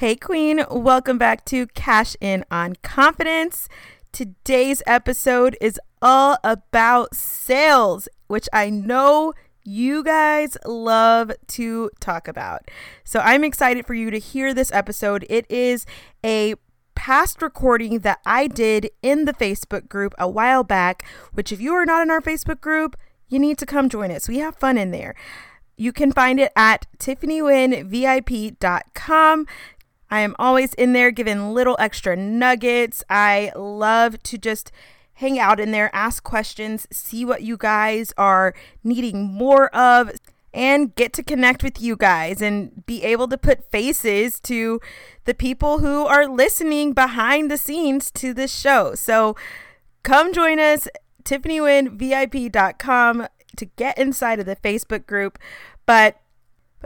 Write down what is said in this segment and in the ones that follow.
Hey, Queen, welcome back to Cash In on Confidence. Today's episode is all about sales, which I know you guys love to talk about. So I'm excited for you to hear this episode. It is a past recording that I did in the Facebook group a while back, which, if you are not in our Facebook group, you need to come join us. We have fun in there. You can find it at tiffanywynnvip.com. I am always in there giving little extra nuggets. I love to just hang out in there, ask questions, see what you guys are needing more of, and get to connect with you guys and be able to put faces to the people who are listening behind the scenes to this show. So come join us, tiffanywynnvip.com to get inside of the Facebook group. But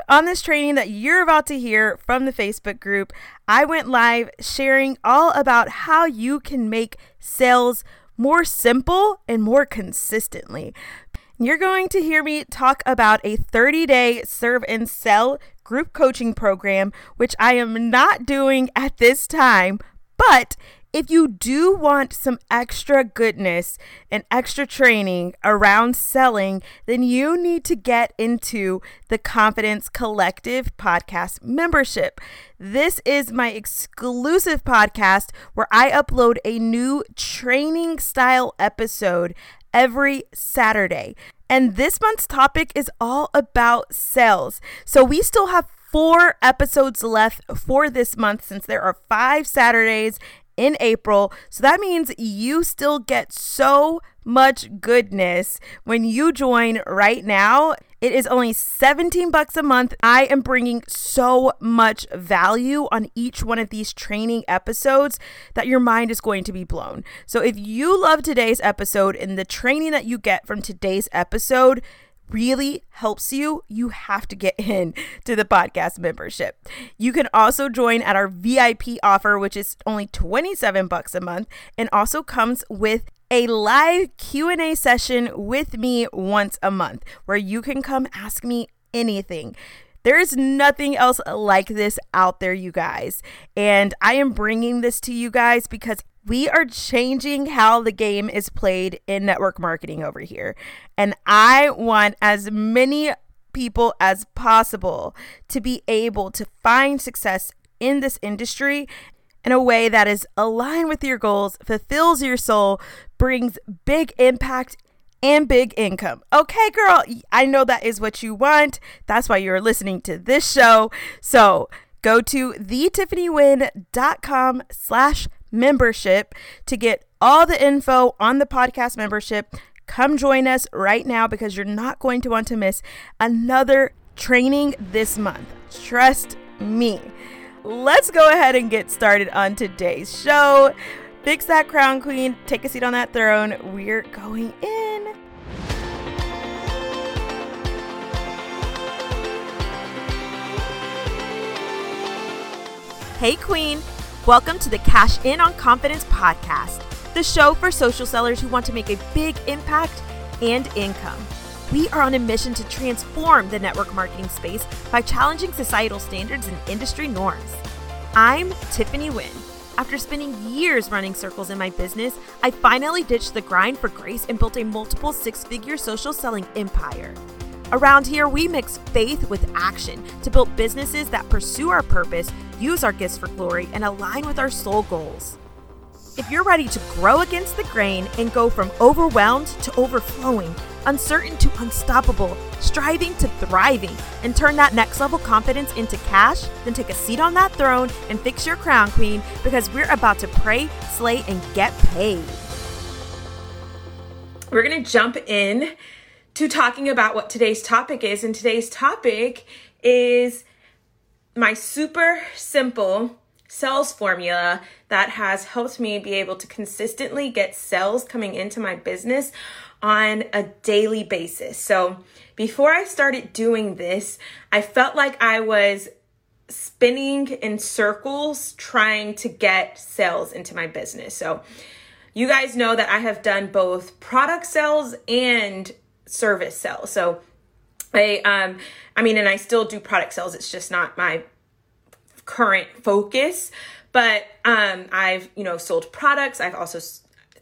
on this training that you're about to hear from the Facebook group, I went live sharing all about how you can make sales more simple and more consistently. You're going to hear me talk about a 30 day serve and sell group coaching program, which I am not doing at this time, but if you do want some extra goodness and extra training around selling, then you need to get into the Confidence Collective podcast membership. This is my exclusive podcast where I upload a new training style episode every Saturday. And this month's topic is all about sales. So we still have four episodes left for this month since there are five Saturdays in April. So that means you still get so much goodness when you join right now. It is only 17 bucks a month. I am bringing so much value on each one of these training episodes that your mind is going to be blown. So if you love today's episode and the training that you get from today's episode, really helps you, you have to get in to the podcast membership. You can also join at our VIP offer, which is only 27 bucks a month and also comes with a live Q&A session with me once a month where you can come ask me anything. There is nothing else like this out there, you guys. And I am bringing this to you guys because we are changing how the game is played in network marketing over here. And I want as many people as possible to be able to find success in this industry in a way that is aligned with your goals, fulfills your soul, brings big impact and big income. Okay, girl, I know that is what you want. That's why you're listening to this show. So go to thetiffanyWynn.com slash membership to get all the info on the podcast membership. Come join us right now because you're not going to want to miss another training this month. Trust me. Let's go ahead and get started on today's show. Fix that crown, queen. Take a seat on that throne. We're going in. Hey, queen. Welcome to the Cash In on Confidence podcast, the show for social sellers who want to make a big impact and income. We are on a mission to transform the network marketing space by challenging societal standards and industry norms. I'm Tiffany Wynn. After spending years running circles in my business, I finally ditched the grind for grace and built a multiple six figure social selling empire. Around here, we mix faith with action to build businesses that pursue our purpose, use our gifts for glory, and align with our soul goals. If you're ready to grow against the grain and go from overwhelmed to overflowing, uncertain to unstoppable, striving to thriving, and turn that next level confidence into cash, then take a seat on that throne and fix your crown, Queen, because we're about to pray, slay, and get paid. We're going to jump in to talking about what today's topic is. And today's topic is my super simple sales formula that has helped me be able to consistently get sales coming into my business on a daily basis. So, before I started doing this, I felt like I was spinning in circles trying to get sales into my business. So, you guys know that I have done both product sales and service sales. So I um I mean and I still do product sales. It's just not my current focus. But um, I've, you know, sold products. I've also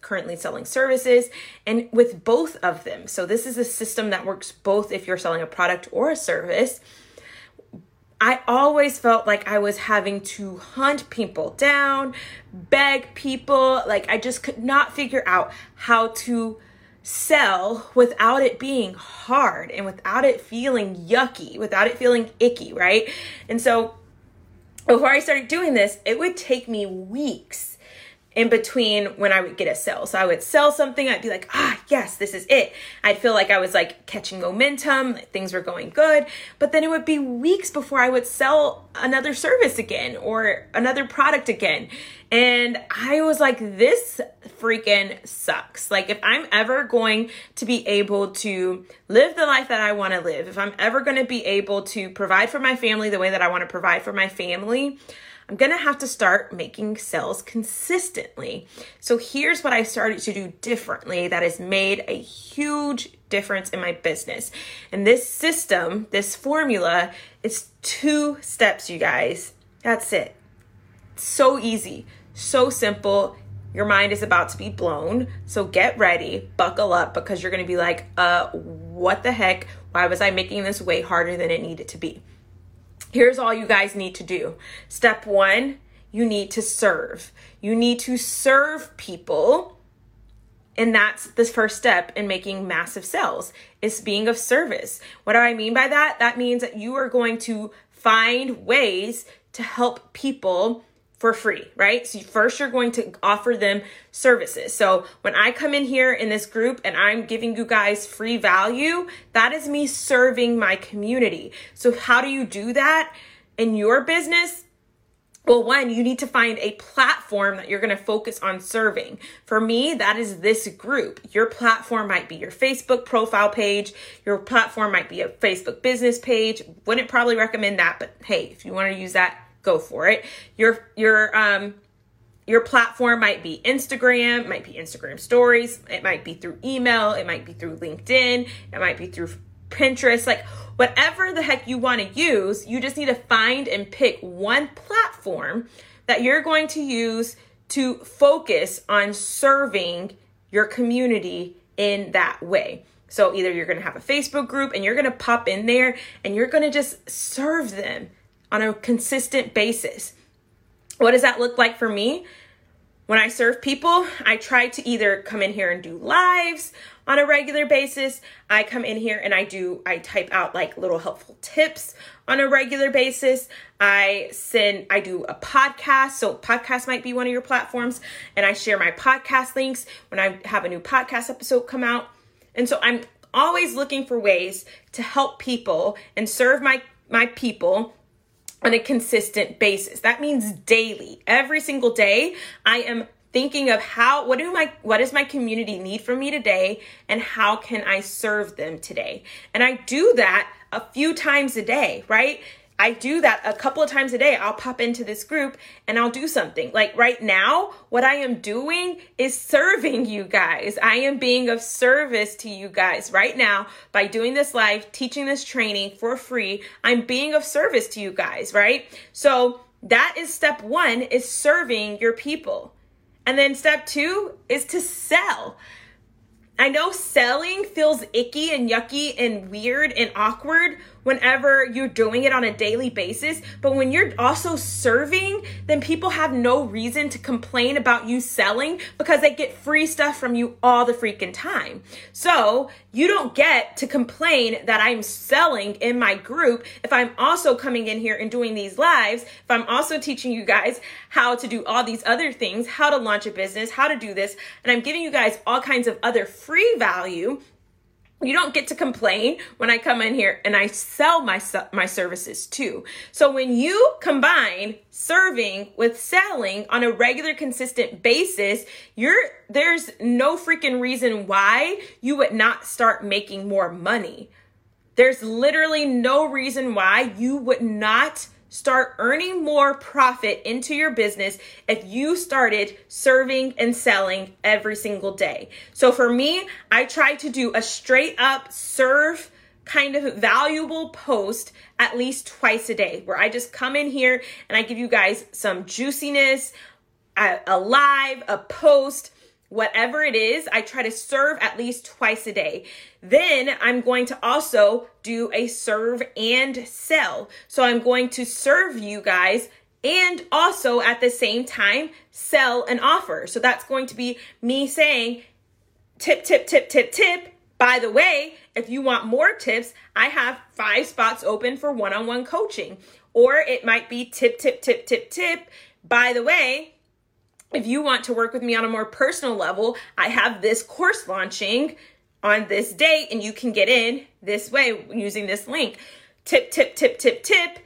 currently selling services and with both of them. So this is a system that works both if you're selling a product or a service. I always felt like I was having to hunt people down, beg people. Like I just could not figure out how to sell without it being hard and without it feeling yucky, without it feeling icky, right? And so before I started doing this, it would take me weeks in between when I would get a sell. So I would sell something, I'd be like, ah, yes, this is it. I'd feel like I was like catching momentum, things were going good. But then it would be weeks before I would sell another service again or another product again. And I was like, this freaking sucks. Like, if I'm ever going to be able to live the life that I want to live, if I'm ever going to be able to provide for my family the way that I want to provide for my family, I'm to have to start making sales consistently. So here's what I started to do differently that has made a huge difference in my business. And this system, this formula, is two steps, you guys. That's it. So easy, so simple. Your mind is about to be blown. So get ready, buckle up because you're to be like, uh, what the heck? Why was I making this way harder than it needed to be? Here's all you guys need to do. Step one, you need to serve. You need to serve people. And that's the first step in making massive sales is being of service. What do I mean by that? That means that you are going to find ways to help people for free, right? So first you're going to offer them services. So when I come in here in this group and I'm giving you guys free value, that is me serving my community. So how do you do that in your business? Well, one, you need to find a platform that you're going to focus on serving. For me, that is this group. Your platform might be your Facebook profile page. Your platform might be a Facebook business page. Wouldn't probably recommend that, but hey, if you want to use that, go for it. Your your um your platform might be Instagram, might be Instagram stories, it might be through email, it might be through LinkedIn, it might be through Pinterest, like whatever the heck you want to use, you just need to find and pick one platform that you're going to use to focus on serving your community in that way. So either you're going to have a Facebook group and you're going to pop in there and you're going to just serve them on a consistent basis. What does that look like for me? When I serve people, I try to either come in here and do lives on a regular basis. I come in here and I do, I type out like little helpful tips on a regular basis. I send, I do a podcast. So, podcast might be one of your platforms. And I share my podcast links when I have a new podcast episode come out. And so, I'm always looking for ways to help people and serve my, my people on a consistent basis. That means daily. Every single day, I am thinking of how what do my what does my community need from me today and how can I serve them today? And I do that a few times a day, right? I do that a couple of times a day. I'll pop into this group and I'll do something. Like right now, what I am doing is serving you guys. I am being of service to you guys right now by doing this live, teaching this training for free. I'm being of service to you guys, right? So that is step one is serving your people. And then step two is to sell. I know selling feels icky and yucky and weird and awkward whenever you're doing it on a daily basis. But when you're also serving, then people have no reason to complain about you selling because they get free stuff from you all the freaking time. So you don't get to complain that I'm selling in my group if I'm also coming in here and doing these lives, if I'm also teaching you guys how to do all these other things, how to launch a business, how to do this, and I'm giving you guys all kinds of other free value you don't get to complain when I come in here and I sell my my services too. So when you combine serving with selling on a regular consistent basis, you're there's no freaking reason why you would not start making more money. There's literally no reason why you would not start earning more profit into your business if you started serving and selling every single day. So for me, I try to do a straight up serve kind of valuable post at least twice a day where I just come in here and I give you guys some juiciness, a, live, a post, whatever it is, I try to serve at least twice a day. Then I'm going to also do a serve and sell. So I'm going to serve you guys and also at the same time sell an offer. So that's going to be me saying, tip, tip, tip, tip, tip. By the way, if you want more tips, I have five spots open for one on one coaching. Or it might be tip, tip, tip, tip, tip. By the way, if you want to work with me on a more personal level, I have this course launching on this date and you can get in this way using this link. Tip, tip, tip, tip, tip.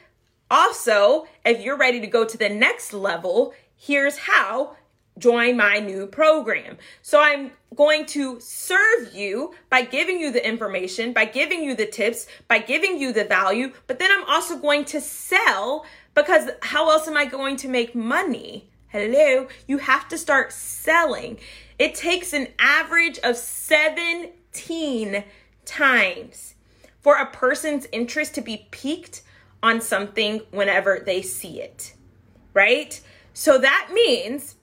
Also, if you're ready to go to the next level, here's how join my new program. So I'm going to serve you by giving you the information, by giving you the tips, by giving you the value, but then I'm also going to sell because how else am I going to make money? Hello, you have to start selling. It takes an average of 17 times for a person's interest to be piqued on something whenever they see it, right? So that means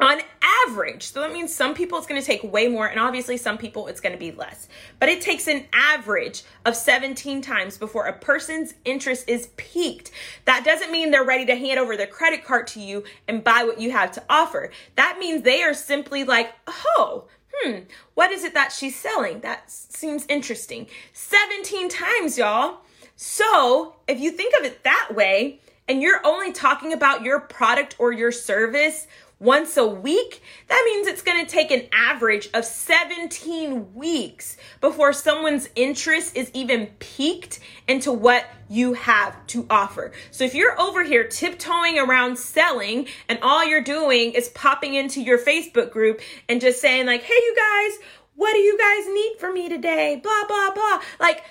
on average, so that means some people it's going to take way more, and obviously some people it's going to be less. But it takes an average of 17 times before a person's interest is piqued. That doesn't mean they're ready to hand over their credit card to you and buy what you have to offer. That means they are simply like, oh, hmm, what is it that she's selling? That seems interesting. 17 times, y'all. So if you think of it that way, and you're only talking about your product or your service once a week, that means it's going to take an average of 17 weeks before someone's interest is even piqued into what you have to offer. So if you're over here tiptoeing around selling and all you're doing is popping into your Facebook group and just saying like, "Hey you guys, what do you guys need from me today?" blah blah blah. Like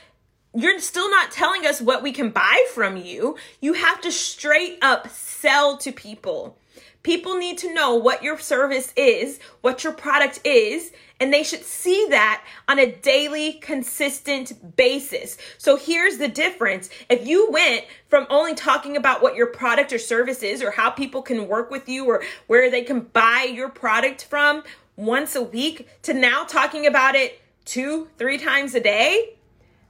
you're still not telling us what we can buy from you. You have to straight up sell to people. People need to know what your service is, what your product is, and they should see that on a daily, consistent basis. So here's the difference. If you went from only talking about what your product or service is, or how people can work with you, or where they can buy your product from once a week, to now talking about it two, three times a day,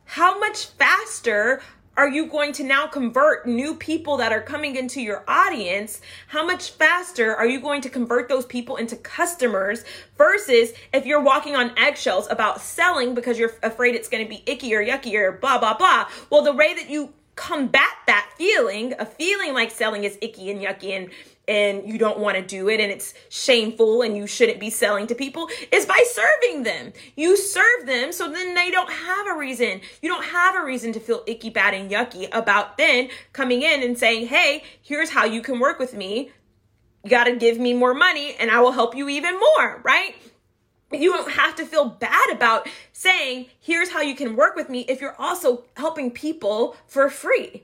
how much faster are you going to now convert new people that are coming into your audience? How much faster are you going to convert those people into customers versus if you're walking on eggshells about selling because you're afraid it's going to be icky or yucky or blah, blah, blah? Well, the way that you combat that feeling, a feeling like selling is icky and yucky and and you don't want to do it and it's shameful and you shouldn't be selling to people is by serving them. You serve them so then they don't have a reason. You don't have a reason to feel icky, bad, and yucky about then coming in and saying, hey, here's how you can work with me. You got to give me more money and I will help you even more, right? You don't have to feel bad about saying, here's how you can work with me if you're also helping people for free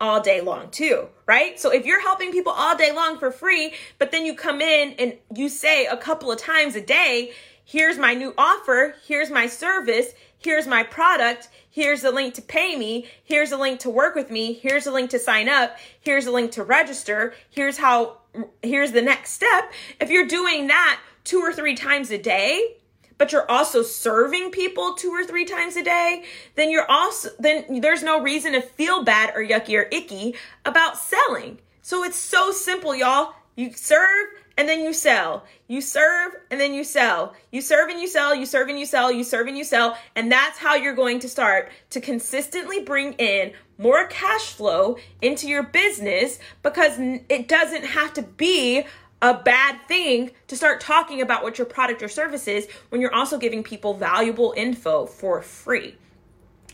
all day long too, right? So if you're helping people all day long for free, but then you come in and you say a couple of times a day, here's my new offer, here's my service, here's my product, here's the link to pay me, here's a link to work with me, here's a link to sign up, here's a link to register, here's how here's the next step. If you're doing that two or three times a day, but you're also serving people two or three times a day, then you're also, then there's no reason to feel bad or yucky or icky about selling. So it's so simple, y'all. You serve and then you sell. You serve and then you sell. You serve and you sell, you serve and you sell, you serve and you sell. And that's how you're going to start to consistently bring in more cash flow into your business because it doesn't have to be a bad thing to start talking about what your product or service is when you're also giving people valuable info for free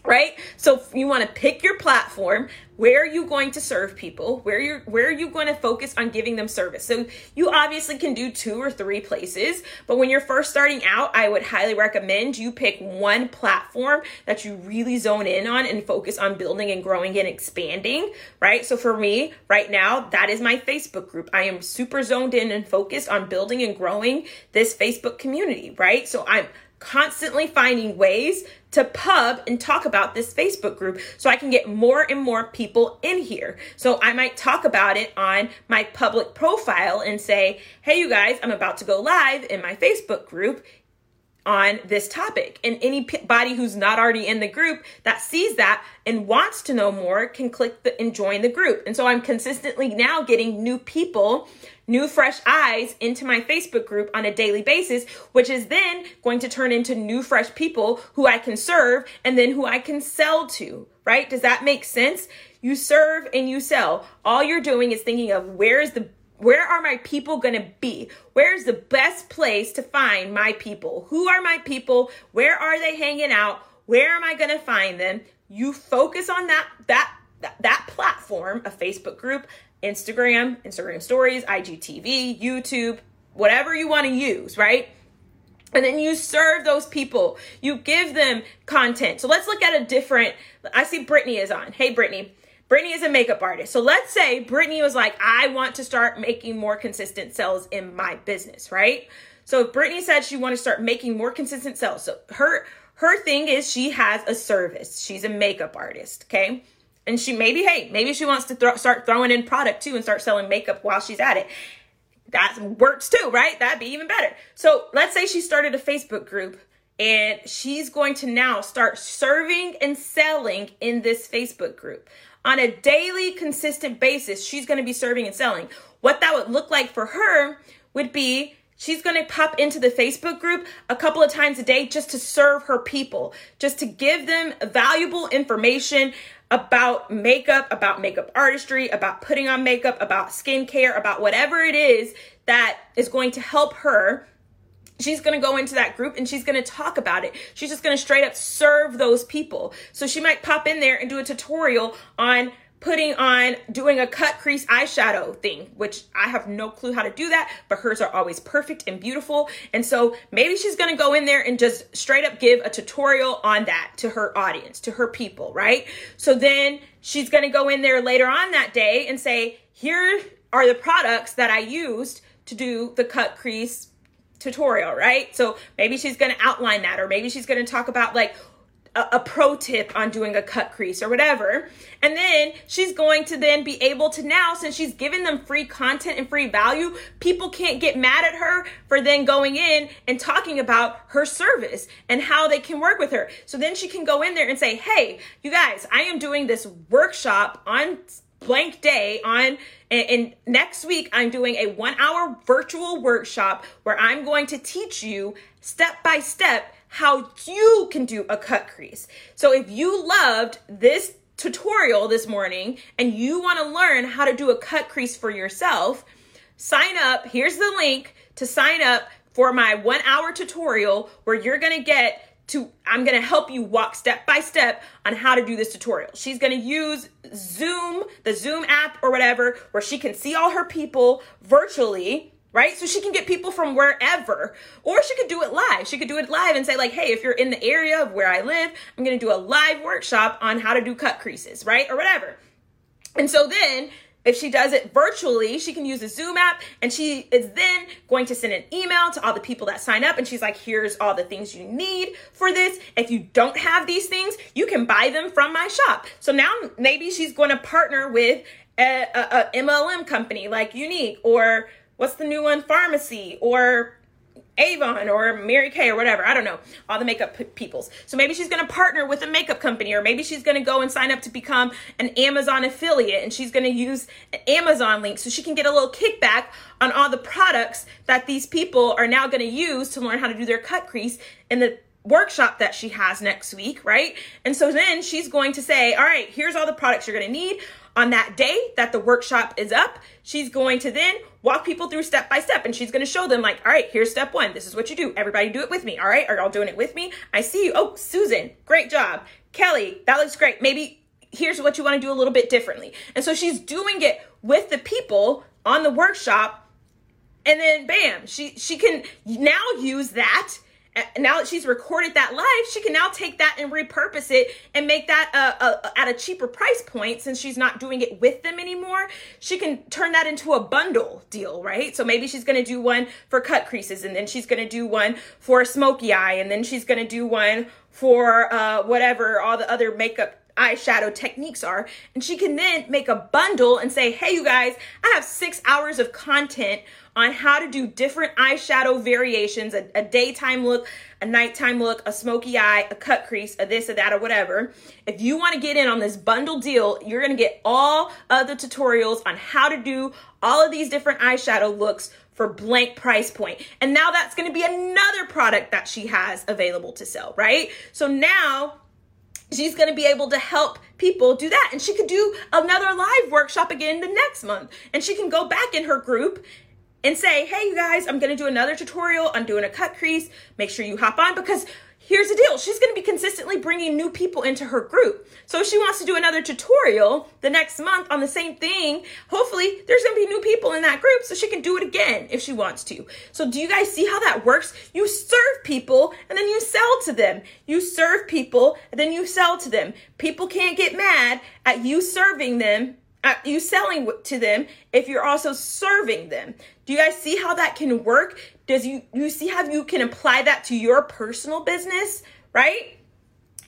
right? So you want to pick your platform where are you going to serve people? Where you're where are you going to focus on giving them service? So you obviously can do two or three places but when you're first starting out i would highly recommend you pick one platform that you really zone in on and focus on building and growing and expanding right? So for me right now that is my facebook group. I am super zoned in and focused on building and growing this facebook community right? So i'm constantly finding ways to pub and talk about this Facebook group so I can get more and more people in here. So I might talk about it on my public profile and say, hey, you guys, I'm about to go live in my Facebook group on this topic. And anybody who's not already in the group that sees that and wants to know more can click the and join the group. And so I'm consistently now getting new people, new fresh eyes into my Facebook group on a daily basis, which is then going to turn into new fresh people who I can serve and then who I can sell to, right? Does that make sense? You serve and you sell. All you're doing is thinking of where is the where are my people going to be? Where's the best place to find my people? Who are my people? Where are they hanging out? Where am I going to find them? You focus on that that that, platform, a Facebook group, Instagram, Instagram stories, IGTV, YouTube, whatever you want to use, right? And then you serve those people. You give them content. So let's look at a different. I see Brittany is on. Hey, Brittany. Brittany is a makeup artist. So let's say Brittany was like, I want to start making more consistent sales in my business, right? So if Brittany said she wanted to start making more consistent sales, so her her thing is she has a service. She's a makeup artist, okay? And she maybe, hey, maybe she wants to start throwing in product too and start selling makeup while she's at it. That works too, right? That'd be even better. So let's say she started a Facebook group and she's going to now start serving and selling in this Facebook group on a daily, consistent basis, she's going to be serving and selling. What that would look like for her would be she's going to pop into the Facebook group a couple of times a day just to serve her people, just to give them valuable information about makeup, about makeup artistry, about putting on makeup, about skincare, about whatever it is that is going to help her she's going to go into that group and she's going to talk about it. She's just going to straight up serve those people. So she might pop in there and do a tutorial on putting on doing a cut crease eyeshadow thing, which I have no clue how to do that, but hers are always perfect and beautiful. And so maybe she's going to go in there and just straight up give a tutorial on that to her audience, to her people, right? So then she's going to go in there later on that day and say, here are the products that I used to do the cut crease tutorial, right? So maybe she's going to outline that, or maybe she's going to talk about like a, a, pro tip on doing a cut crease or whatever. And then she's going to then be able to now, since she's giving them free content and free value, people can't get mad at her for then going in and talking about her service and how they can work with her. So then she can go in there and say, Hey, you guys, I am doing this workshop on blank day on and, and, next week i'm doing a one hour virtual workshop where i'm going to teach you step by step how you can do a cut crease. So if you loved this tutorial this morning and you want to learn how to do a cut crease for yourself sign up. Here's the link to sign up for my one hour tutorial where you're going to get to I'm going to help you walk step by step on how to do this tutorial. She's going to use Zoom, the Zoom app or whatever where she can see all her people virtually, right? So she can get people from wherever or she could do it live. She could do it live and say like, "Hey, if you're in the area of where I live, I'm going to do a live workshop on how to do cut creases," right? Or whatever. And so then if she does it virtually, she can use a Zoom app and she is then going to send an email to all the people that sign up. And she's like, here's all the things you need for this. If you don't have these things, you can buy them from my shop. So now maybe she's going to partner with a, a, a MLM company like Younique or what's the new one? Farmasi or Avon or Mary Kay or whatever. I don't know. All the makeup p- peoples. So maybe she's going to partner with a makeup company or maybe she's going to go and sign up to become an Amazon affiliate and she's going to use an Amazon link so she can get a little kickback on all the products that these people are now going to use to learn how to do their cut crease in the workshop that she has next week, right? And so then she's going to say, all right, here's all the products you're going to need on that day that the workshop is up. She's going to then walk people through step by step and she's going to show them like all right here's step one. This is what you do. Everybody do it with me. All right are y'all doing it with me? I see you. Oh susan great job. Kelly that looks great. Maybe here's what you want to do a little bit differently. And so she's doing it with the people on the workshop and then bam she she can now use that now that she's recorded that live, she can now take that and repurpose it and make that uh, uh, at a cheaper price point since she's not doing it with them anymore. She can turn that into a bundle deal, right? So maybe she's going to do one for cut creases and then she's going to do one for a smoky eye and then she's going to do one for uh, whatever all the other makeup eyeshadow techniques are. And she can then make a bundle and say, hey, you guys, I have six hours of content on how to do different eyeshadow variations a, a, daytime look, a nighttime look, a smoky eye, a cut crease, a this, or that, or whatever. If you want to get in on this bundle deal, you're going to get all of the tutorials on how to do all of these different eyeshadow looks for blank price point. And now that's going to be another product that she has available to sell, right? So now she's going to be able to help people do that. And she could do another live workshop again the next month. And she can go back in her group and say, hey, you guys, I'm going to do another tutorial on doing a cut crease. Make sure you hop on because here's the deal. She's going to be consistently bringing new people into her group. So if she wants to do another tutorial the next month on the same thing hopefully there's going to be new people in that group so she can do it again if she wants to. So do you guys see how that works? You serve people and then you sell to them. You serve people and then you sell to them. People can't get mad at you serving them Uh, you selling to them if you're also serving them do you guys see how that can work does you you see how you can apply that to your personal business, right?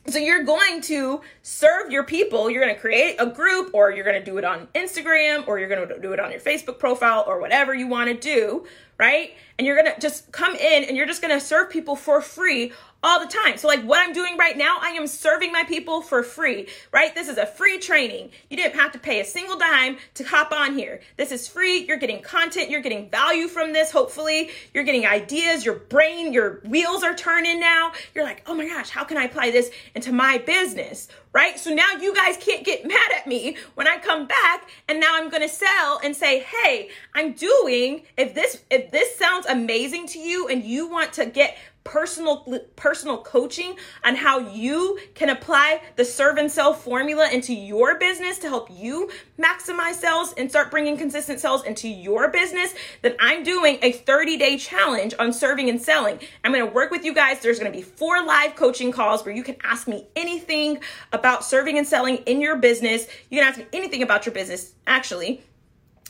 So you're going to serve your people. You're going to create a group or you're going to do it on Instagram or you're going to do it on your Facebook profile or whatever you want to do, right? And you're going to just come in and you're just going to serve people for free all the time. So, like what I'm doing right now, I am serving my people for free, right? This is a free training. You didn't have to pay a single dime to hop on here. This is free. You're getting content, you're getting value from this, hopefully. You're getting ideas, your brain, your wheels are turning now. You're like, oh my gosh, how can I apply this into my business, right? So now you guys can't get mad at me when I come back and now I'm going to sell and say, "Hey, I'm doing if this if this sounds amazing to you and you want to get personal personal coaching on how you can apply the serve and sell formula into your business to help you maximize sales and start bringing consistent sales into your business then I'm doing a 30-day challenge on serving and selling. I'm going to work with you guys. There's going to be four live coaching calls where you can ask me anything about serving and selling in your business. You can ask me anything about your business actually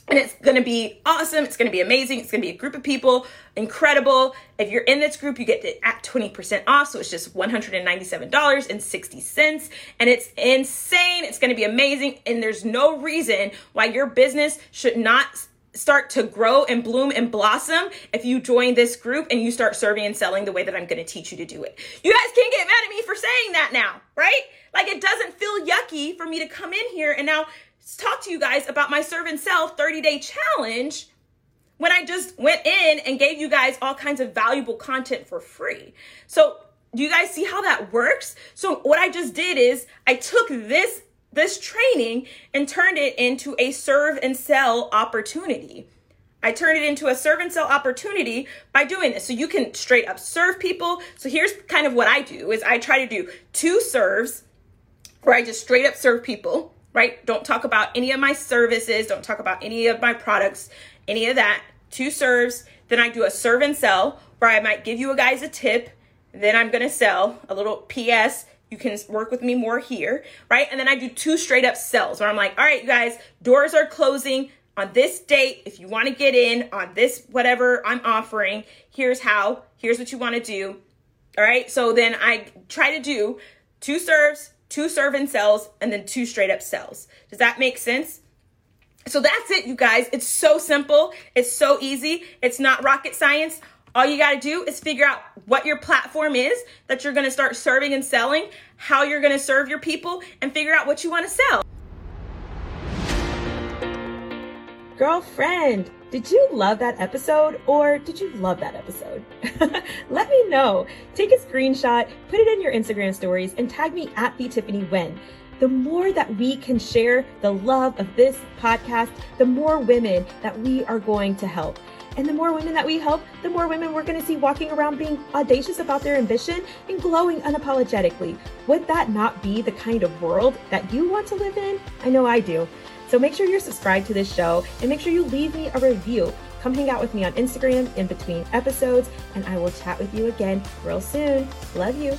and it's going to be awesome. It's going to be amazing. It's going to be a group of people, incredible. If you're in this group, you get it at 20% off. So it's just $197.60. And it's insane. It's going to be amazing. And there's no reason why your business should not start to grow and bloom and blossom if you join this group and you start serving and selling the way that I'm going to teach you to do it. You guys can't get mad at me for saying that now, right? Like it doesn't feel yucky for me to come in here and now talk to you guys about my serve and sell 30 day challenge when I just went in and gave you guys all kinds of valuable content for free. So, do you guys see how that works? So, what I just did is I took this this training and turned it into a serve and sell opportunity. I turned it into a serve and sell opportunity by doing this. So you can straight up serve people. So here's kind of what I do is I try to do two serves where I just straight up serve people right? Don't talk about any of my services, don't talk about any of my products, any of that. Two serves. Then I do a serve and sell where I might give you guys a tip. Then I'm to sell a little PS. You can work with me more here, right? And then I do two straight up sells where I'm like, all right, you guys, doors are closing on this date. If you want to get in on this, whatever I'm offering, here's how, here's what you want to do. All right. So then I try to do two serves, two serving sells, and then two straight up sells. Does that make sense? So that's it, you guys. It's so simple. It's so easy. It's not rocket science. All you got to do is figure out what your platform is that you're going to start serving and selling, how you're going to serve your people, and figure out what you want to sell. Girlfriend, did you love that episode or did you love that episode? Let me know. Take a screenshot, put it in your Instagram stories, and tag me at the Tiffany Wynn. The more that we can share the love of this podcast, the more women that we are going to help. And the more women that we help, the more women we're going to see walking around being audacious about their ambition and glowing unapologetically. Would that not be the kind of world that you want to live in? I know I do. So make sure you're subscribed to this show and make sure you leave me a review. Come hang out with me on Instagram in between episodes, and I will chat with you again real soon. Love you.